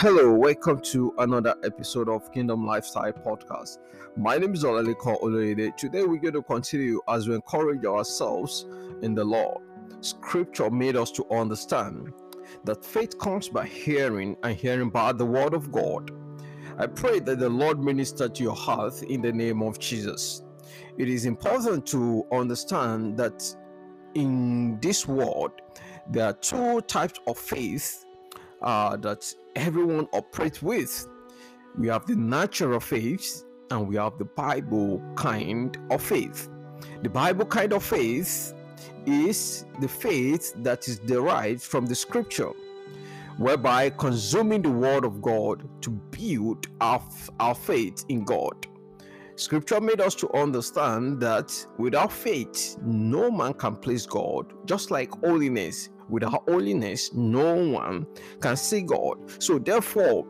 Hello, welcome to another episode of Kingdom Lifestyle Podcast. My name is Olaliko Oloyede. Today we're going to continue as we encourage ourselves in the Lord. Scripture made us to understand that faith comes by hearing and hearing by the word of God. I pray that the Lord minister to your heart in the name of Jesus. It is important to understand that in this world there are two types of faith uh, that everyone operates with. We have the natural faith and we have the Bible kind of faith. The Bible kind of faith is the faith that is derived from the scripture, whereby consuming the word of God to build our, our faith in God. Scripture made us to understand that without faith, no man can please God, just like holiness Without holiness, no one can see God. So, therefore,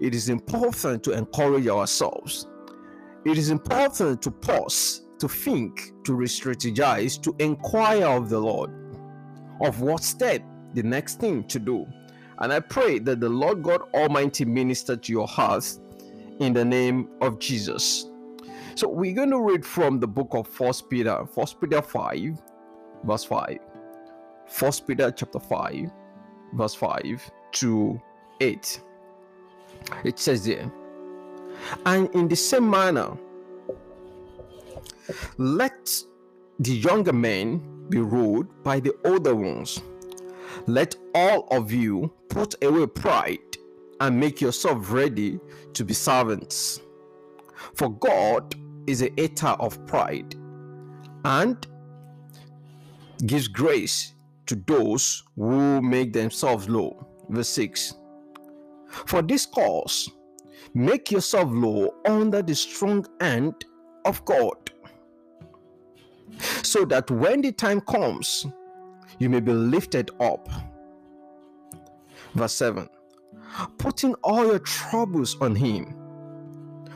it is important to encourage ourselves. It is important to pause, to think, to re strategize, to inquire of the Lord of what step the next thing to do. And I pray that the Lord God Almighty minister to your heart in the name of Jesus. So we're going to read from the book of First Peter, First Peter 5, verse 5. First Peter chapter 5, verse 5 to 8. It says there, and in the same manner, let the younger men be ruled by the older ones. Let all of you put away pride and make yourself ready to be servants. For God is a hater of pride and gives grace to those who make themselves low. Verse 6 For this cause, make yourself low under the strong hand of God, so that when the time comes, you may be lifted up. Verse 7 Putting all your troubles on Him,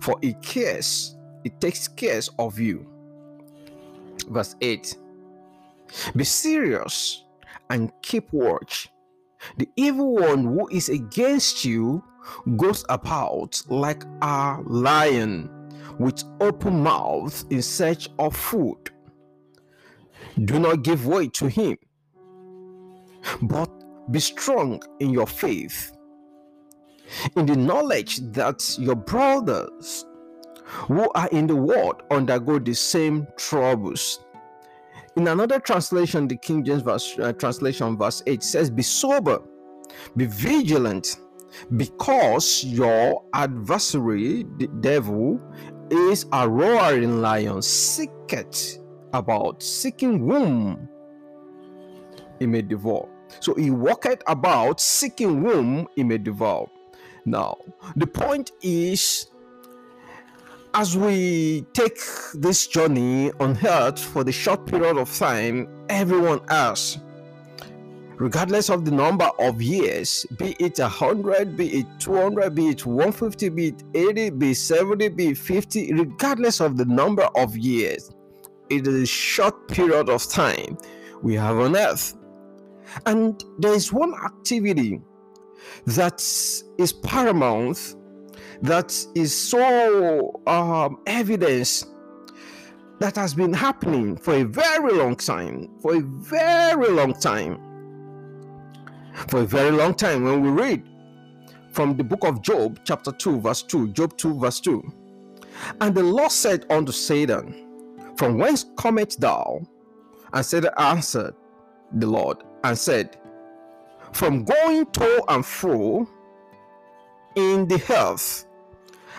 for He cares, He takes care of you. Verse 8 Be serious and keep watch. The evil one who is against you goes about like a lion with open mouth in search of food. Do not give way to him, but be strong in your faith, in the knowledge that your brothers who are in the world undergo the same troubles in another translation, the King James verse, uh, translation, verse 8 says, Be sober, be vigilant, because your adversary, the devil, is a roaring lion, seeketh about, seeking whom he may devour. So he walketh about, seeking whom he may devour. Now, the point is as we take this journey on earth for the short period of time everyone else regardless of the number of years be it 100 be it 200 be it 150 be it 80 be it 70 be it 50 regardless of the number of years it is a short period of time we have on earth. And there is one activity that is paramount that is so um, evidence that has been happening for a very long time for a very long time for a very long time when we read from the book of job chapter 2 verse 2 job 2 verse 2 and the lord said unto satan from whence comest thou? And satan answered the lord and said from going to and fro in the earth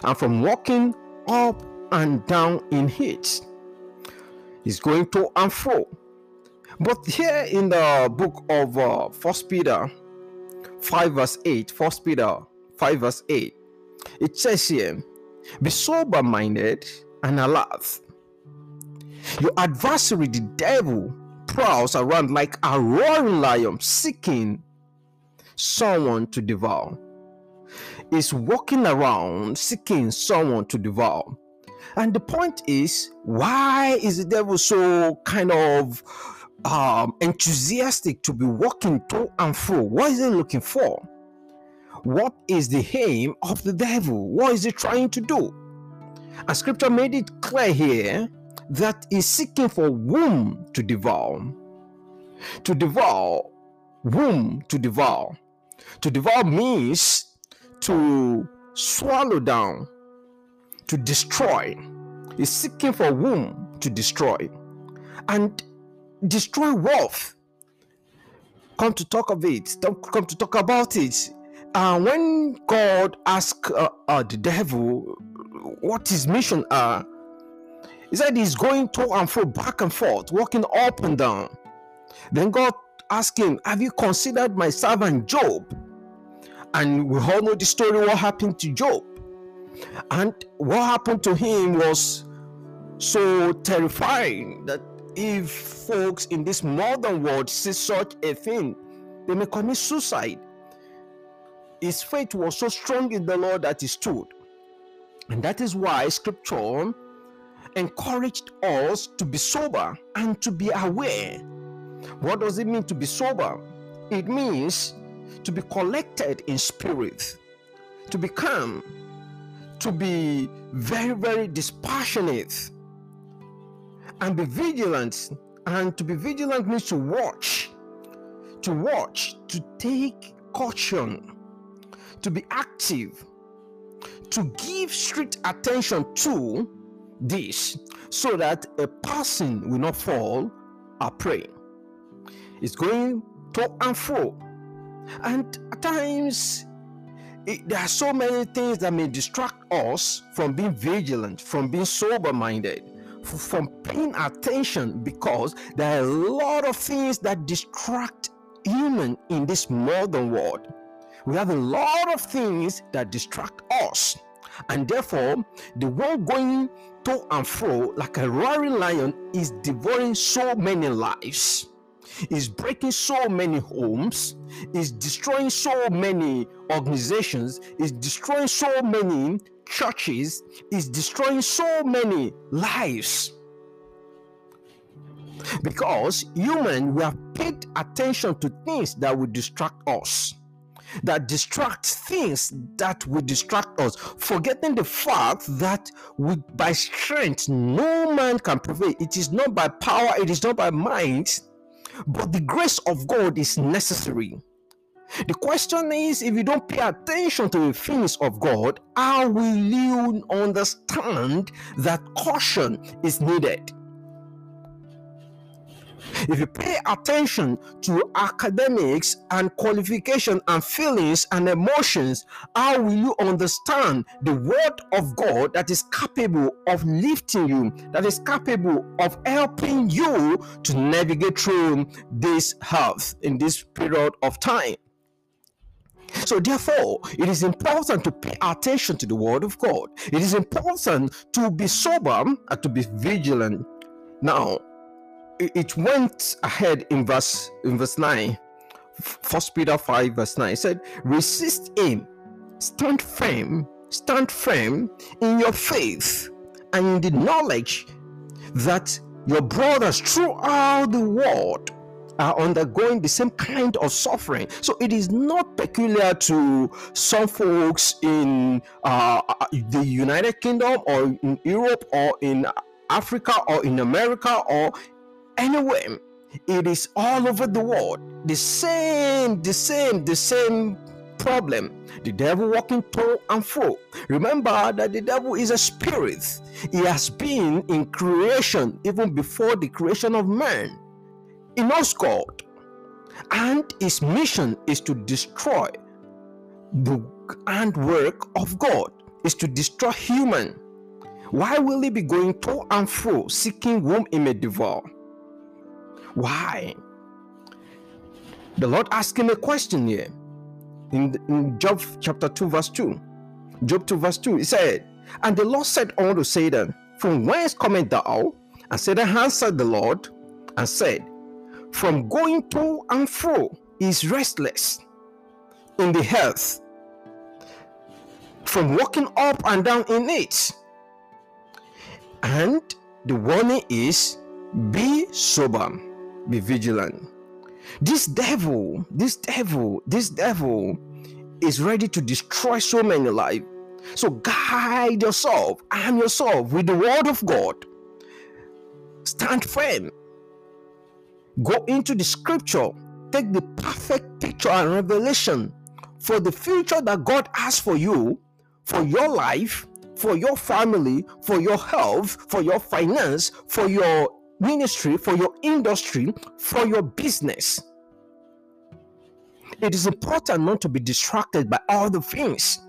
and from walking up and down in heat. He's going to and fro. But here in the book of uh, First Peter 5 verse 8, First Peter 5 verse 8, it says here, Be sober minded and alert. Your adversary, the devil, prowls around like a roaring lion seeking someone to devour is walking around seeking someone to devour. And the point is, why is the devil so kind of um, enthusiastic to be walking to and fro? What is he looking for? what is the aim of the devil? What is he trying to do? And scripture made it clear here that he's seeking for womb to devour. To devour, womb to devour. To devour means to swallow down, to destroy. He's seeking for womb to destroy. And destroy wealth. Come to talk of it, come to talk about it. Uh, when God asked uh, uh, the devil what his mission are, he said he's going to and fro, back and forth, walking up and down. Then God asked him, Have you considered my servant Job? And we all know the story what happened to Job. And what happened to him was so terrifying that if folks in this modern world see such a thing, they may commit suicide. His faith was so strong in the Lord that he stood. And that is why scripture encouraged us to be sober and to be aware. What does it mean to be sober? It means to be collected in spirit, to be calm, to be very, very dispassionate, and be vigilant. And to be vigilant means to watch, to watch, to take caution, to be active, to give strict attention to this so that a person will not fall a prey. It's going to and fro. And at times, it, there are so many things that may distract us from being vigilant, from being sober minded, from paying attention, because there are a lot of things that distract human in this modern world. We have a lot of things that distract us. And therefore, the world going to and fro like a roaring lion is devouring so many lives, is breaking so many homes, is destroying so many organizations, is destroying so many churches, is destroying so many lives. Because human, we have paid attention to things that will distract us that distract things that will distract us, forgetting the fact that we, by strength no man can prevail. It is not by power, it is not by might, but the grace of God is necessary. The question is if you don't pay attention to the things of God, how will you understand that caution is needed? If you pay attention to academics and qualification and feelings and emotions, how will you understand the word of God that is capable of lifting you, that is capable of helping you to navigate through this health in this period of time? So, therefore, it is important to pay attention to the Word of God. It is important to be sober and to be vigilant. Now, it went ahead in verse in verse 9 first peter 5 verse 9 it said resist him stand firm stand firm in your faith and in the knowledge that your brothers throughout the world are undergoing the same kind of suffering. So it is not peculiar to some folks in uh, the United Kingdom or in Europe or in Africa or in America or anywhere it is all over the world. The same the same the same problem. The devil walking to and fro. Remember that the devil is a spirit. He has been in creation even before the creation of man. He knows god. And his mission is to destroy the and work of god. Is to destroy human. Why will he be going to and fro seeking whom he may devour why? The Lord him a question here in, in Job chapter 2, verse 2. Job 2, verse 2, he said, And the Lord said unto Satan, From whence comest thou? And Satan answered the Lord and said, From going to and fro is restless in the earth, from walking up and down in it. And the warning is be sober be vigilant. This devil, this devil, this devil is ready to destroy so many lives. So guide yourself, arm yourself with the word of God. Stand firm. Go into the scripture. Take the perfect picture and revelation for the future that God has for you, for your life, for your family, for your health, for your finance, for your ministry, for your industry, for your business. It is important not to be distracted by all the things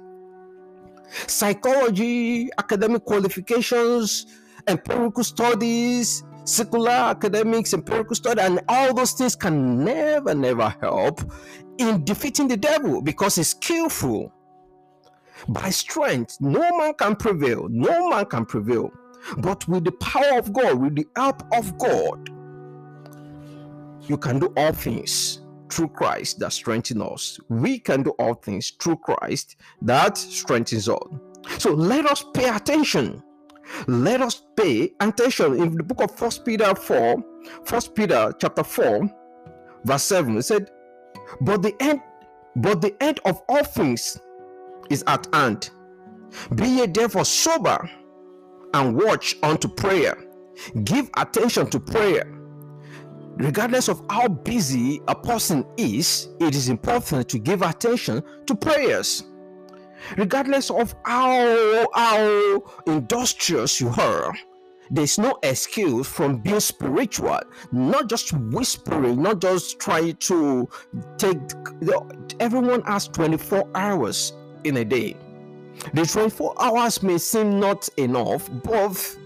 psychology, academic qualifications, empirical studies, secular academics, empirical study, and all those things can never, never help in defeating the devil because he's skillful. By strength, no man can prevail. No man can prevail. But with the power of God, with the help of God, you can do all things through Christ that strengthens us. We can do all things through Christ that strengthens us. So let us pay attention. Let us pay attention. In the book of First Peter 4, First Peter chapter 4, verse 7, it said, But the end, but the end of all things is at hand. Be ye therefore sober and watch unto prayer. Give attention to prayer regardless of how busy a person is, it is important to give attention to prayers. Regardless of how, how industrious you are, there's no excuse from being spiritual, not just whispering, not just trying to take. Everyone has 24 hours in a day. The 24 hours may seem not enough, but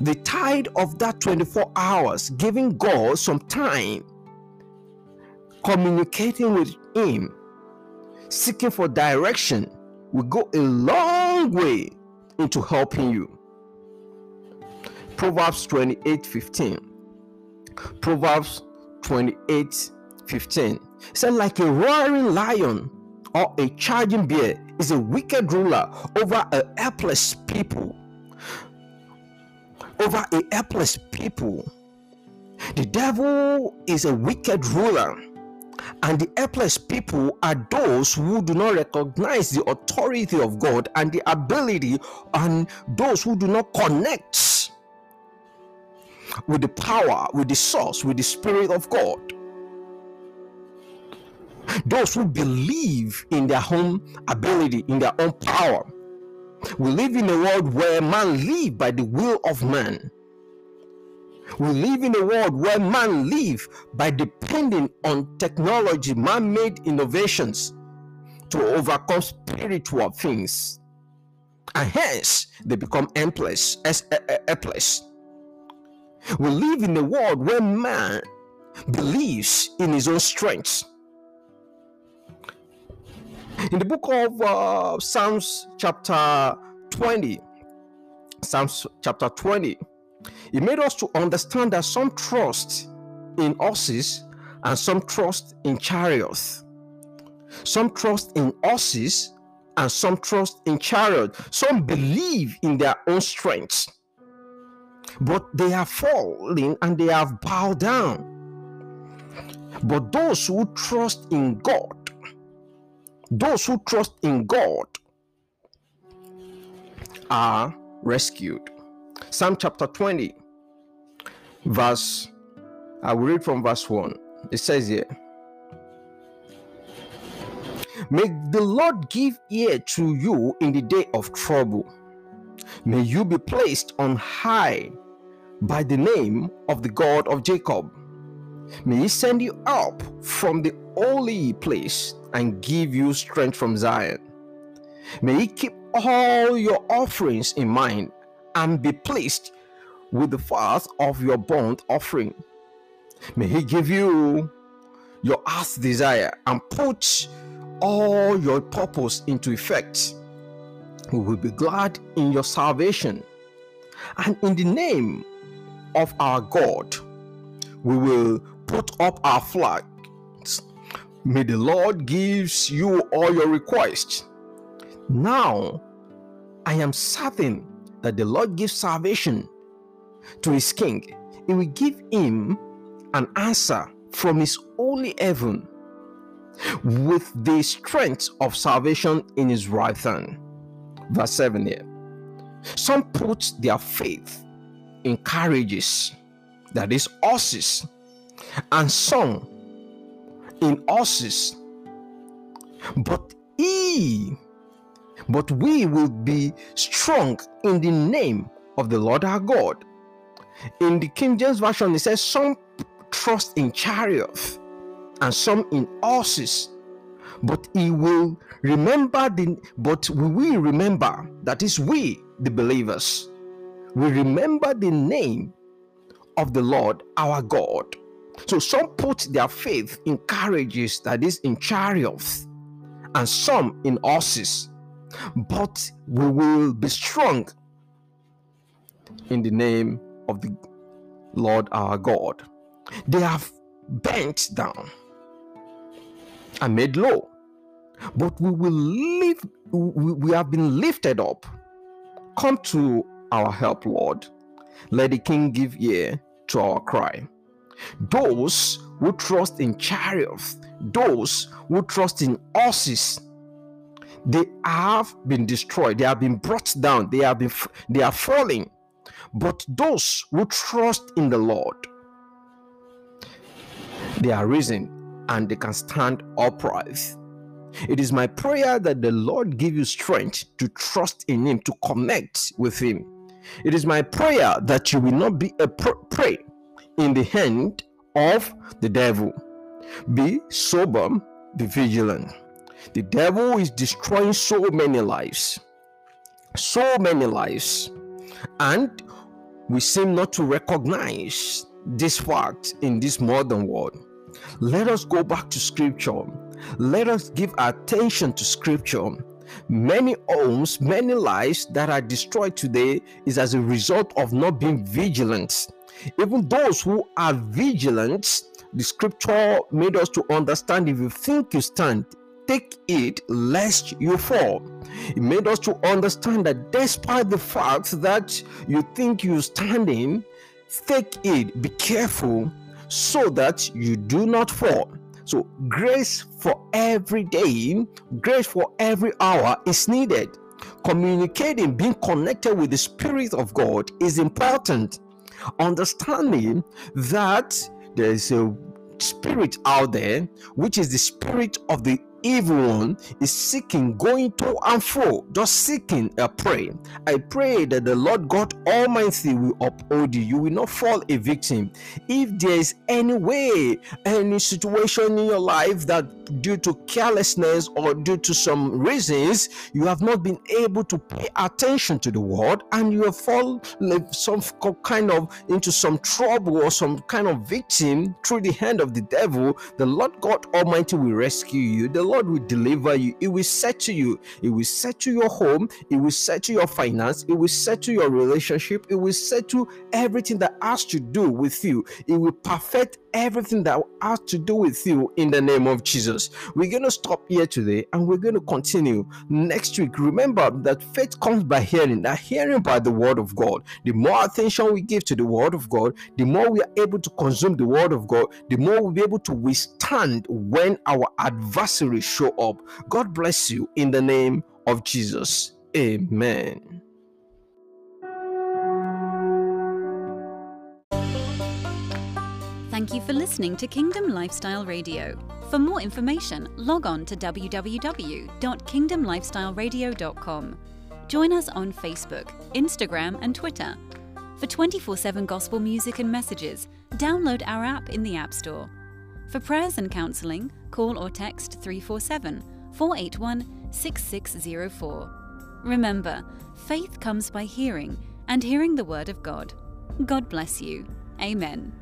the tide of that 24 hours, giving God some time, communicating with Him, seeking for direction, will go a long way into helping you. Proverbs 28 15. Proverbs 28 15. It said, like a roaring lion or a charging bear is a wicked ruler over a helpless people over a helpless people. The devil is a wicked ruler, and the helpless people are those who do not recognize the authority of God and the ability, and those who do not connect with the power, with the source, with the Spirit of God. Those who believe in their own ability, in their own power, we live in a world where man live by the will of man. We live in a world where man live by depending on technology, man-made innovations to overcome spiritual things. And hence they become helpless, helpless. We live in a world where man believes in his own strength in the book of uh, Psalms, chapter 20, Psalms chapter 20, it made us to understand that some trust in horses and some trust in chariots. Some trust in horses and some trust in chariots. Some believe in their own strength, but they are falling and they have bowed down. But those who trust in God those who trust in God are rescued. Psalm chapter 20, verse, I will read from verse 1. It says here, May the Lord give ear to you in the day of trouble. May you be placed on high by the name of the God of Jacob. May He send you up from the holy place and give you strength from Zion. May He keep all your offerings in mind and be pleased with the fast of your burnt offering. May He give you your heart's desire and put all your purpose into effect. We will be glad in your salvation. And in the name of our God, we will put up our flag May the Lord gives you all your requests. Now, I am certain that the Lord gives salvation to his king. He will give him an answer from his holy heaven. with the strength of salvation in his right hand. Verse 7 here. Some put their faith in carriages, that is, horses, and some in horses. But he, but we will be strong in the name of the Lord our God. In the King James Version, it says, Some trust in chariots and some in horses. But he will remember the but we will remember that is we, the believers, we remember the name of the Lord our God. So some put their faith in carriages, that is in chariots, and some in horses. But we will be strong in the name of the Lord our God. They have bent down and made low, but we will live, we have been lifted up. Come to our help, Lord. Let the King give ear to our cry. Those who trust in chariots, those who trust in horses, they have been destroyed. They have been brought down. They have been they are falling. But those who trust in the Lord, they are risen and they can stand upright. It is my prayer that the Lord give you strength to trust in Him, to connect with Him. It is my prayer that you will not be a prey in the hand of the devil. Be sober, be vigilant. The devil is destroying so many lives, so many lives, and we seem not to recognize this fact in this modern world. Let us go back to scripture. Let us give attention to scripture. Many homes, many lives that are destroyed today is as a result of not being vigilant. Even those who are vigilant, the scripture made us to understand if you think you stand, take it lest you fall. It made us to understand that despite the fact that you think you're standing, take it, be careful so that you do not fall. So, grace for every day, grace for every hour is needed. Communicating, being connected with the Spirit of God is important. Understanding that there is a spirit out there, which is the spirit of the everyone is seeking, going to and fro, just seeking a prey. I pray that the Lord God Almighty will uphold you. You will not fall a victim. If there is any way, any situation in your life that due to carelessness or due to some reasons you have not been able to pay attention to the word and you have fallen some kind of into some trouble or some kind of victim through the hand of the devil, the Lord God Almighty will rescue you. The Lord will deliver you. It will settle you. It will settle your home. It will settle your finance. It will settle your relationship. It will settle everything that has to do with you. It will perfect everything that has to do with you in the name of Jesus. We're going to stop here today and we're going to continue next week. Remember that faith comes by hearing, that hearing by the word of God. The more attention we give to the word of God, the more we are able to consume the word of God, the more we'll be able to withstand when our adversaries show up. God bless you in the name of Jesus. Amen. Thank you for listening to Kingdom Lifestyle Radio. For more information, log on to www.kingdomlifestyleradio.com. Join us on Facebook, Instagram, and Twitter. For 24 7 gospel music and messages, download our app in the App Store. For prayers and counseling, call or text 347 481 6604. Remember, faith comes by hearing, and hearing the Word of God. God bless you. Amen.